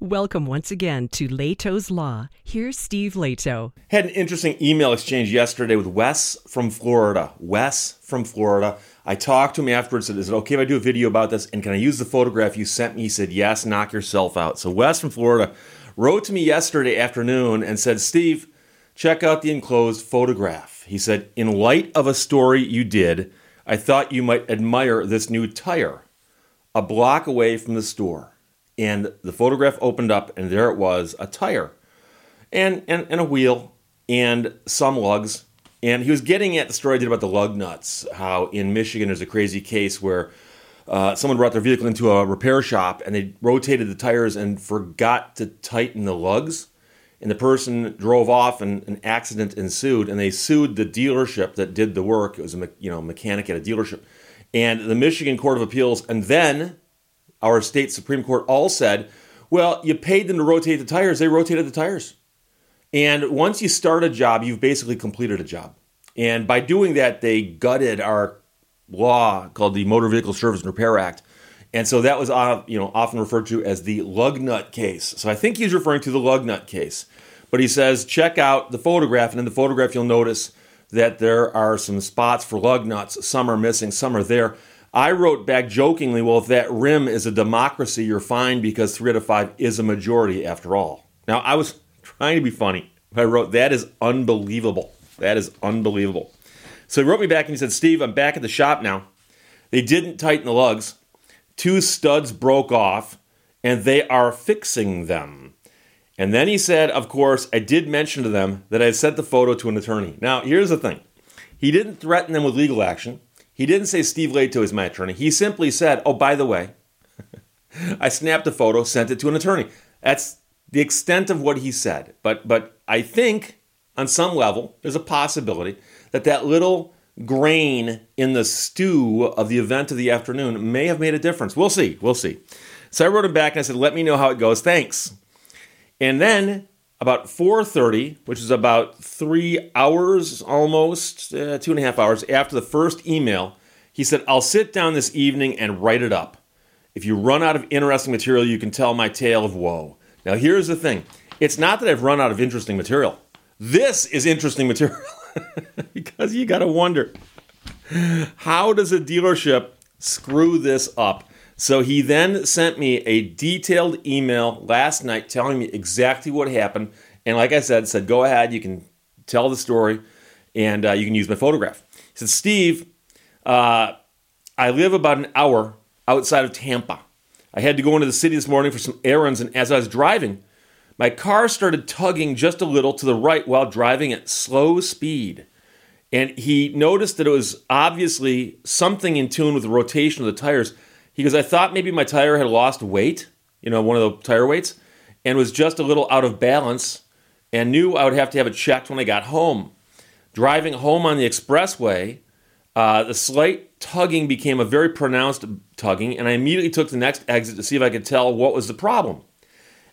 Welcome once again to Lehto's Law. Here's Steve Lehto. Had an interesting email exchange yesterday with Wes from Florida. Wes from Florida. I talked to him afterwards. Said, "Is it okay if I do a video about this? And can I use the photograph you sent me?" He said, "Yes. Knock yourself out." So Wes from Florida wrote to me yesterday afternoon and said, "Steve, check out the enclosed photograph." He said, "In light of a story you did, I thought you might admire this new tire, a block away from the store." And the photograph opened up, and there it was a tire and, and, and a wheel and some lugs. And he was getting at the story I did about the lug nuts, how in Michigan there's a crazy case where uh, someone brought their vehicle into a repair shop and they rotated the tires and forgot to tighten the lugs. And the person drove off and an accident ensued and they sued the dealership that did the work. It was a you know mechanic at a dealership. And the Michigan Court of Appeals and then our state Supreme Court all said, well, you paid them to rotate the tires, they rotated the tires. And once you start a job, you've basically completed a job. And by doing that, they gutted our law called the Motor Vehicle Service and Repair Act. And so that was uh, you know often referred to as the lug nut case. So I think he's referring to the lug nut case. But he says check out the photograph, and in the photograph you'll notice that there are some spots for lug nuts. Some are missing, some are there. I wrote back jokingly, well, if that rim is a democracy, you're fine because three out of five is a majority after all. Now, I was trying to be funny. I wrote, that is unbelievable. That is unbelievable. So he wrote me back and he said, Steve, I'm back at the shop now. They didn't tighten the lugs. Two studs broke off, and they are fixing them. And then he said, of course, I did mention to them that I had sent the photo to an attorney. Now, here's the thing he didn't threaten them with legal action. He didn't say Steve Lehto is my attorney. He simply said, oh, by the way, I snapped a photo, sent it to an attorney. That's the extent of what he said. But, but I think on some level, there's a possibility that that little grain in the stew of the event of the afternoon may have made a difference. We'll see. We'll see. So I wrote him back and I said, let me know how it goes. Thanks. And then about 4.30 which is about three hours almost uh, two and a half hours after the first email he said i'll sit down this evening and write it up. If you run out of interesting material you can tell my tale of woe. Now here's the thing. It's not that i've run out of interesting material. This is interesting material because you got to wonder how does a dealership screw this up so he then sent me a detailed email last night telling me exactly what happened. And like I said, said, go ahead, you can tell the story and uh, you can use my photograph. He said, Steve, uh, I live about an hour outside of Tampa. I had to go into the city this morning for some errands, and as I was driving, my car started tugging just a little to the right while driving at slow speed. And he noticed that it was obviously something in tune with the rotation of the tires. He goes, I thought maybe my tire had lost weight, you know, one of the tire weights, and was just a little out of balance and knew I would have to have it checked when I got home. Driving home on the expressway, uh, the slight tugging became a very pronounced tugging, and I immediately took the next exit to see if I could tell what was the problem.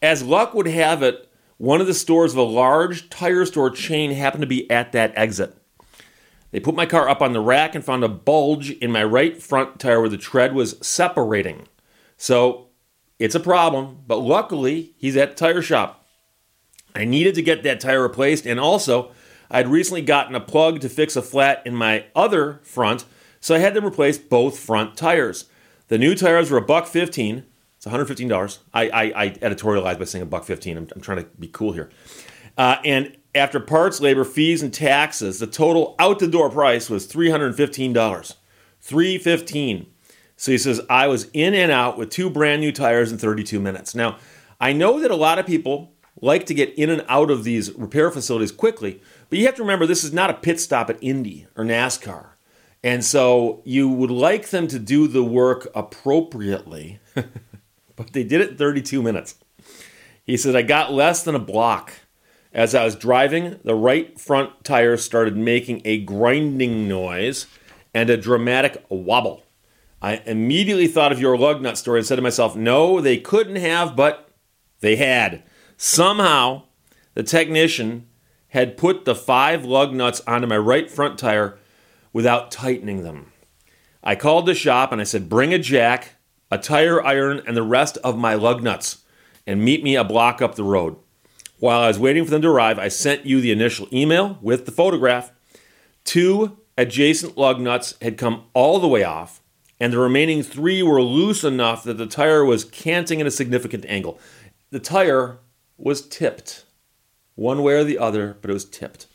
As luck would have it, one of the stores of a large tire store chain happened to be at that exit. They put my car up on the rack and found a bulge in my right front tire where the tread was separating. So it's a problem, but luckily he's at the tire shop. I needed to get that tire replaced, and also I'd recently gotten a plug to fix a flat in my other front, so I had them replace both front tires. The new tires were a buck fifteen. It's $115. I, I, I editorialized by saying a buck fifteen. I'm, I'm trying to be cool here. Uh, and after parts, labor, fees, and taxes, the total out the door price was $315. 315. So he says, I was in and out with two brand new tires in 32 minutes. Now, I know that a lot of people like to get in and out of these repair facilities quickly, but you have to remember this is not a pit stop at Indy or NASCAR. And so you would like them to do the work appropriately, but they did it in 32 minutes. He said, I got less than a block. As I was driving, the right front tire started making a grinding noise and a dramatic wobble. I immediately thought of your lug nut story and said to myself, no, they couldn't have, but they had. Somehow, the technician had put the five lug nuts onto my right front tire without tightening them. I called the shop and I said, bring a jack, a tire iron, and the rest of my lug nuts. and meet me a block up the road. While I was waiting for them to arrive, I sent you the initial email with the photograph. Two adjacent lug nuts had come all the way off, and the remaining three were loose enough that the tire was canting at a significant angle. The tire was tipped, one way or the other, but it was tipped.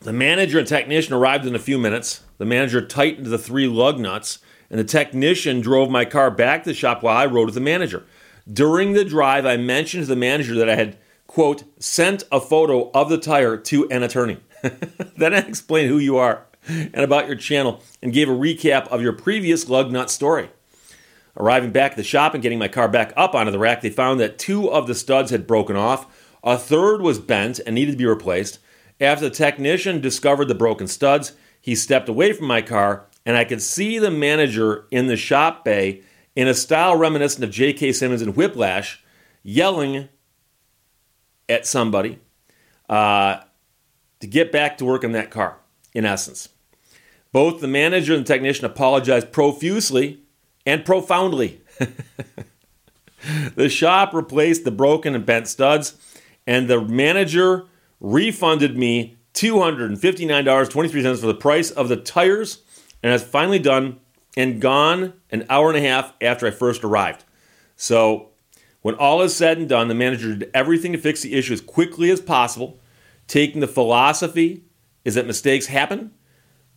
The manager and technician arrived in a few minutes. The manager tightened the three lug nuts, and the technician drove my car back to the shop while I rode with the manager. During the drive, I mentioned to the manager that I had, quote, sent a photo of the tire to an attorney. then I explained who you are and about your channel and gave a recap of your previous lug nut story. Arriving back at the shop and getting my car back up onto the rack, they found that two of the studs had broken off, a third was bent and needed to be replaced. After the technician discovered the broken studs, he stepped away from my car, and I could see the manager in the shop bay in a style reminiscent of J.K. Simmons and Whiplash, yelling at somebody uh, to get back to work on that car, in essence. Both the manager and the technician apologized profusely and profoundly. the shop replaced the broken and bent studs, and the manager refunded me $259.23 for the price of the tires and has finally done and gone an hour and a half after I first arrived. So, when all is said and done, the manager did everything to fix the issue as quickly as possible, taking the philosophy is that mistakes happen.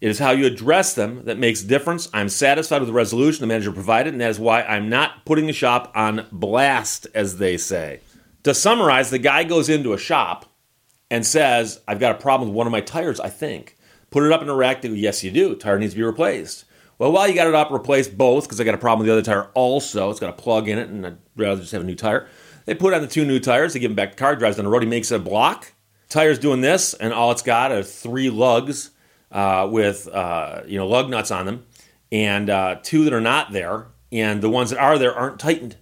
It is how you address them that makes difference. I'm satisfied with the resolution the manager provided, and that is why I'm not putting the shop on blast, as they say. To summarize, the guy goes into a shop and says, I've got a problem with one of my tires, I think. Put it up in a rack. Go, yes, you do. Tire needs to be replaced. Well, while you got it up, replace both because I got a problem with the other tire also. It's got a plug in it, and I'd rather just have a new tire. They put on the two new tires. They give them back to car, drives down the road. He makes a block. Tire's doing this, and all it's got are three lugs uh, with uh, you know lug nuts on them, and uh, two that are not there, and the ones that are there aren't tightened,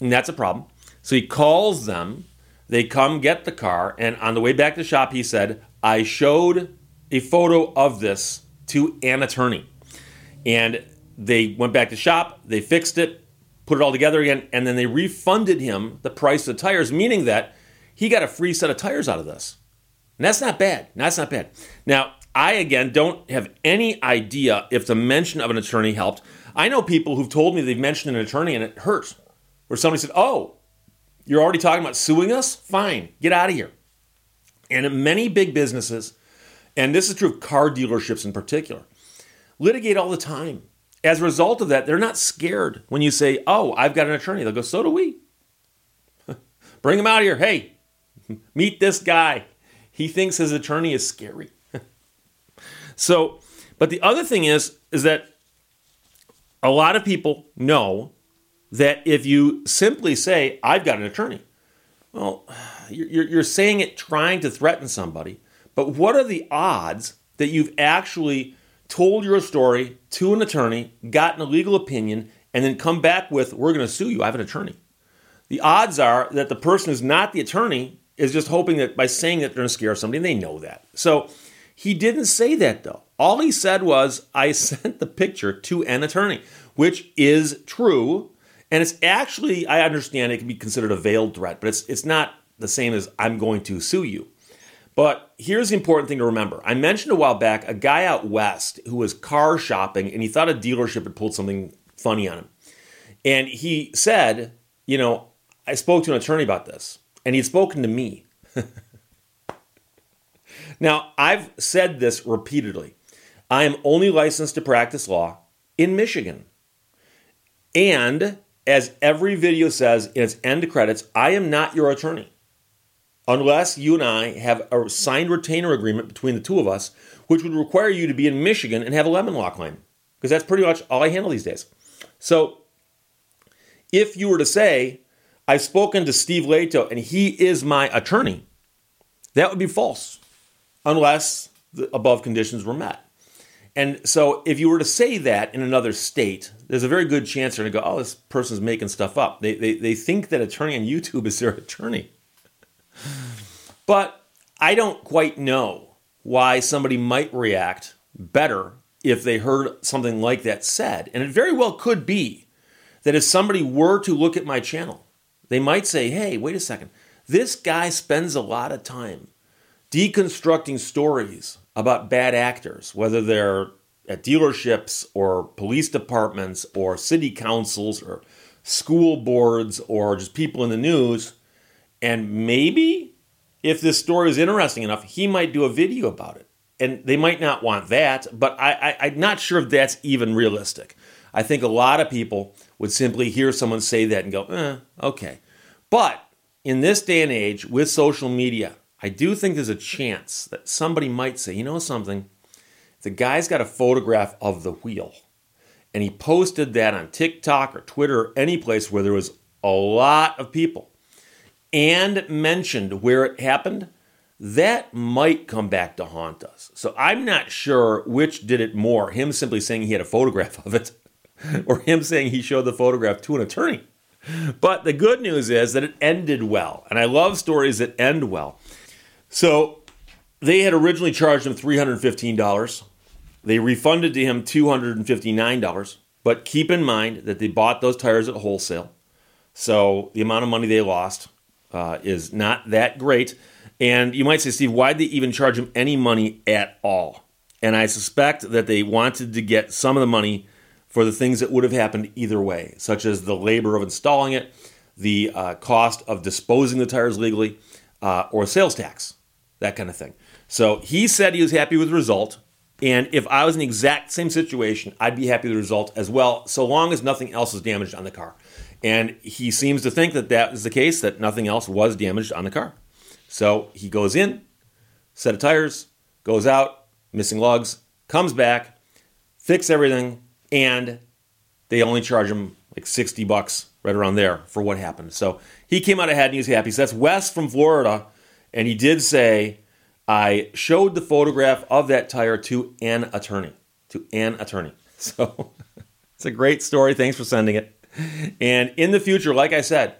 and that's a problem. So he calls them. They come get the car, and on the way back to the shop, he said, "I showed a photo of this to an attorney." And they went back to shop, they fixed it, put it all together again, and then they refunded him the price of the tires, meaning that he got a free set of tires out of this. And that's not bad. That's not bad. Now, I again don't have any idea if the mention of an attorney helped. I know people who've told me they've mentioned an attorney and it hurts. Where somebody said, Oh, you're already talking about suing us? Fine, get out of here. And in many big businesses, and this is true of car dealerships in particular, litigate all the time. As a result of that, they're not scared when you say, Oh, I've got an attorney. They'll go, So do we. Bring him out here. Hey, meet this guy. He thinks his attorney is scary. so, but the other thing is, is that a lot of people know that if you simply say, I've got an attorney, well, you're, you're saying it trying to threaten somebody, but what are the odds that you've actually told your story to an attorney, gotten a legal opinion, and then come back with, We're going to sue you. I have an attorney. The odds are that the person who's not the attorney is just hoping that by saying that they're going to scare somebody, and they know that. So he didn't say that though. All he said was, I sent the picture to an attorney, which is true. And it's actually, I understand it can be considered a veiled threat, but it's, it's not the same as I'm going to sue you. But here's the important thing to remember. I mentioned a while back a guy out west who was car shopping and he thought a dealership had pulled something funny on him. And he said, You know, I spoke to an attorney about this, and he'd spoken to me. now, I've said this repeatedly. I am only licensed to practice law in Michigan. And as every video says in its end credits, I am not your attorney unless you and I have a signed retainer agreement between the two of us, which would require you to be in Michigan and have a lemon law claim, because that's pretty much all I handle these days. So, if you were to say, I've spoken to Steve Lehto and he is my attorney, that would be false, unless the above conditions were met. And so, if you were to say that in another state, there's a very good chance they're going to go, oh, this person's making stuff up. They, they, they think that attorney on YouTube is their attorney. But I don't quite know why somebody might react better if they heard something like that said. And it very well could be that if somebody were to look at my channel, they might say, hey, wait a second. This guy spends a lot of time deconstructing stories about bad actors, whether they're at dealerships or police departments or city councils or school boards or just people in the news. And maybe if this story is interesting enough, he might do a video about it. And they might not want that, but I, I, am not sure if that's even realistic. I think a lot of people would simply hear someone say that and go, eh, okay. But in this day and age with social media, I do think there's a chance that somebody might say, you know something? The guy's got a photograph of the wheel and he posted that on TikTok or Twitter or any place where there was a lot of people and mentioned where it happened, that might come back to haunt us. So I'm not sure which did it more him simply saying he had a photograph of it or him saying he showed the photograph to an attorney. But the good news is that it ended well. And I love stories that end well. So they had originally charged him $315. They refunded to him $259, but keep in mind that they bought those tires at wholesale. So the amount of money they lost uh, is not that great. And you might say, Steve, why'd they even charge him any money at all? And I suspect that they wanted to get some of the money for the things that would have happened either way, such as the labor of installing it, the uh, cost of disposing the tires legally, uh, or sales tax, that kind of thing. So he said he was happy with the result. And if I was in the exact same situation, I'd be happy with the result as well, so long as nothing else is damaged on the car. And he seems to think that that is the case, that nothing else was damaged on the car. So he goes in, set of tires, goes out, missing lugs, comes back, fix everything, and they only charge him like 60 bucks right around there for what happened. So he came out ahead and he was happy. So that's Wes from Florida. And he did say I showed the photograph of that tire to an attorney. To an attorney. So it's a great story. Thanks for sending it. And in the future, like I said,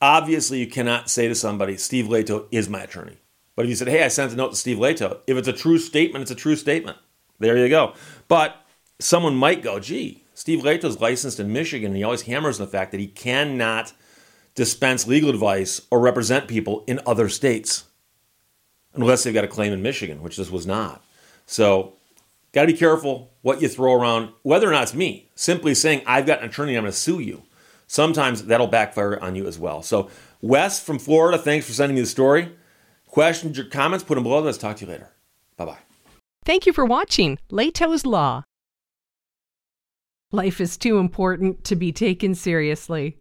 obviously you cannot say to somebody, Steve Lehto is my attorney. But if you said, hey, I sent a note to Steve Lehto, if it's a true statement, it's a true statement. There you go. But someone might go, gee, Steve Lehto is licensed in Michigan, and he always hammers the fact that he cannot dispense legal advice or represent people in other states unless they've got a claim in Michigan, which this was not. So, got to be careful what you throw around, whether or not it's me. Simply saying, I've got an attorney, I'm going to sue you. Sometimes that'll backfire on you as well. So, Wes from Florida, thanks for sending me the story. Questions or comments, put them below. Let's talk to you later. Bye bye. Thank you for watching Lehto's Law. Life is too important to be taken seriously.